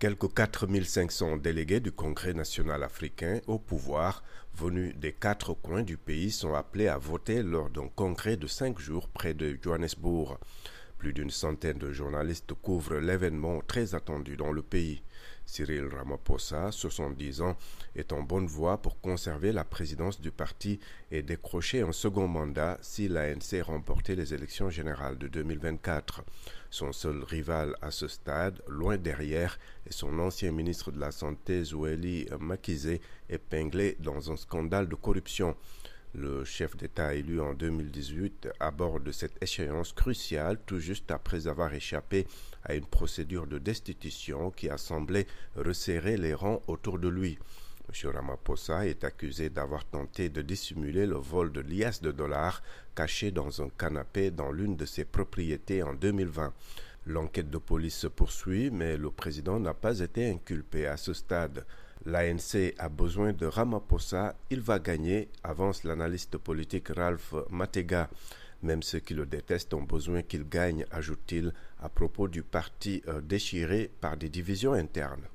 Quelques 4500 délégués du Congrès national africain au pouvoir venus des quatre coins du pays sont appelés à voter lors d'un congrès de cinq jours près de Johannesburg. Plus d'une centaine de journalistes couvrent l'événement très attendu dans le pays. Cyril Ramaphosa, 70 ans, est en bonne voie pour conserver la présidence du parti et décrocher un second mandat si l'ANC remportait les élections générales de 2024. Son seul rival à ce stade, loin derrière, est son ancien ministre de la Santé, Zoueli Makizé, épinglé dans un scandale de corruption. Le chef d'État élu en 2018 aborde cette échéance cruciale tout juste après avoir échappé à une procédure de destitution qui a semblé resserrer les rangs autour de lui. M. Ramaphosa est accusé d'avoir tenté de dissimuler le vol de liasses de dollars caché dans un canapé dans l'une de ses propriétés en 2020. L'enquête de police se poursuit, mais le président n'a pas été inculpé à ce stade. L'ANC a besoin de Ramaphosa, il va gagner, avance l'analyste politique Ralph Matega. Même ceux qui le détestent ont besoin qu'il gagne, ajoute-t-il à propos du parti euh, déchiré par des divisions internes.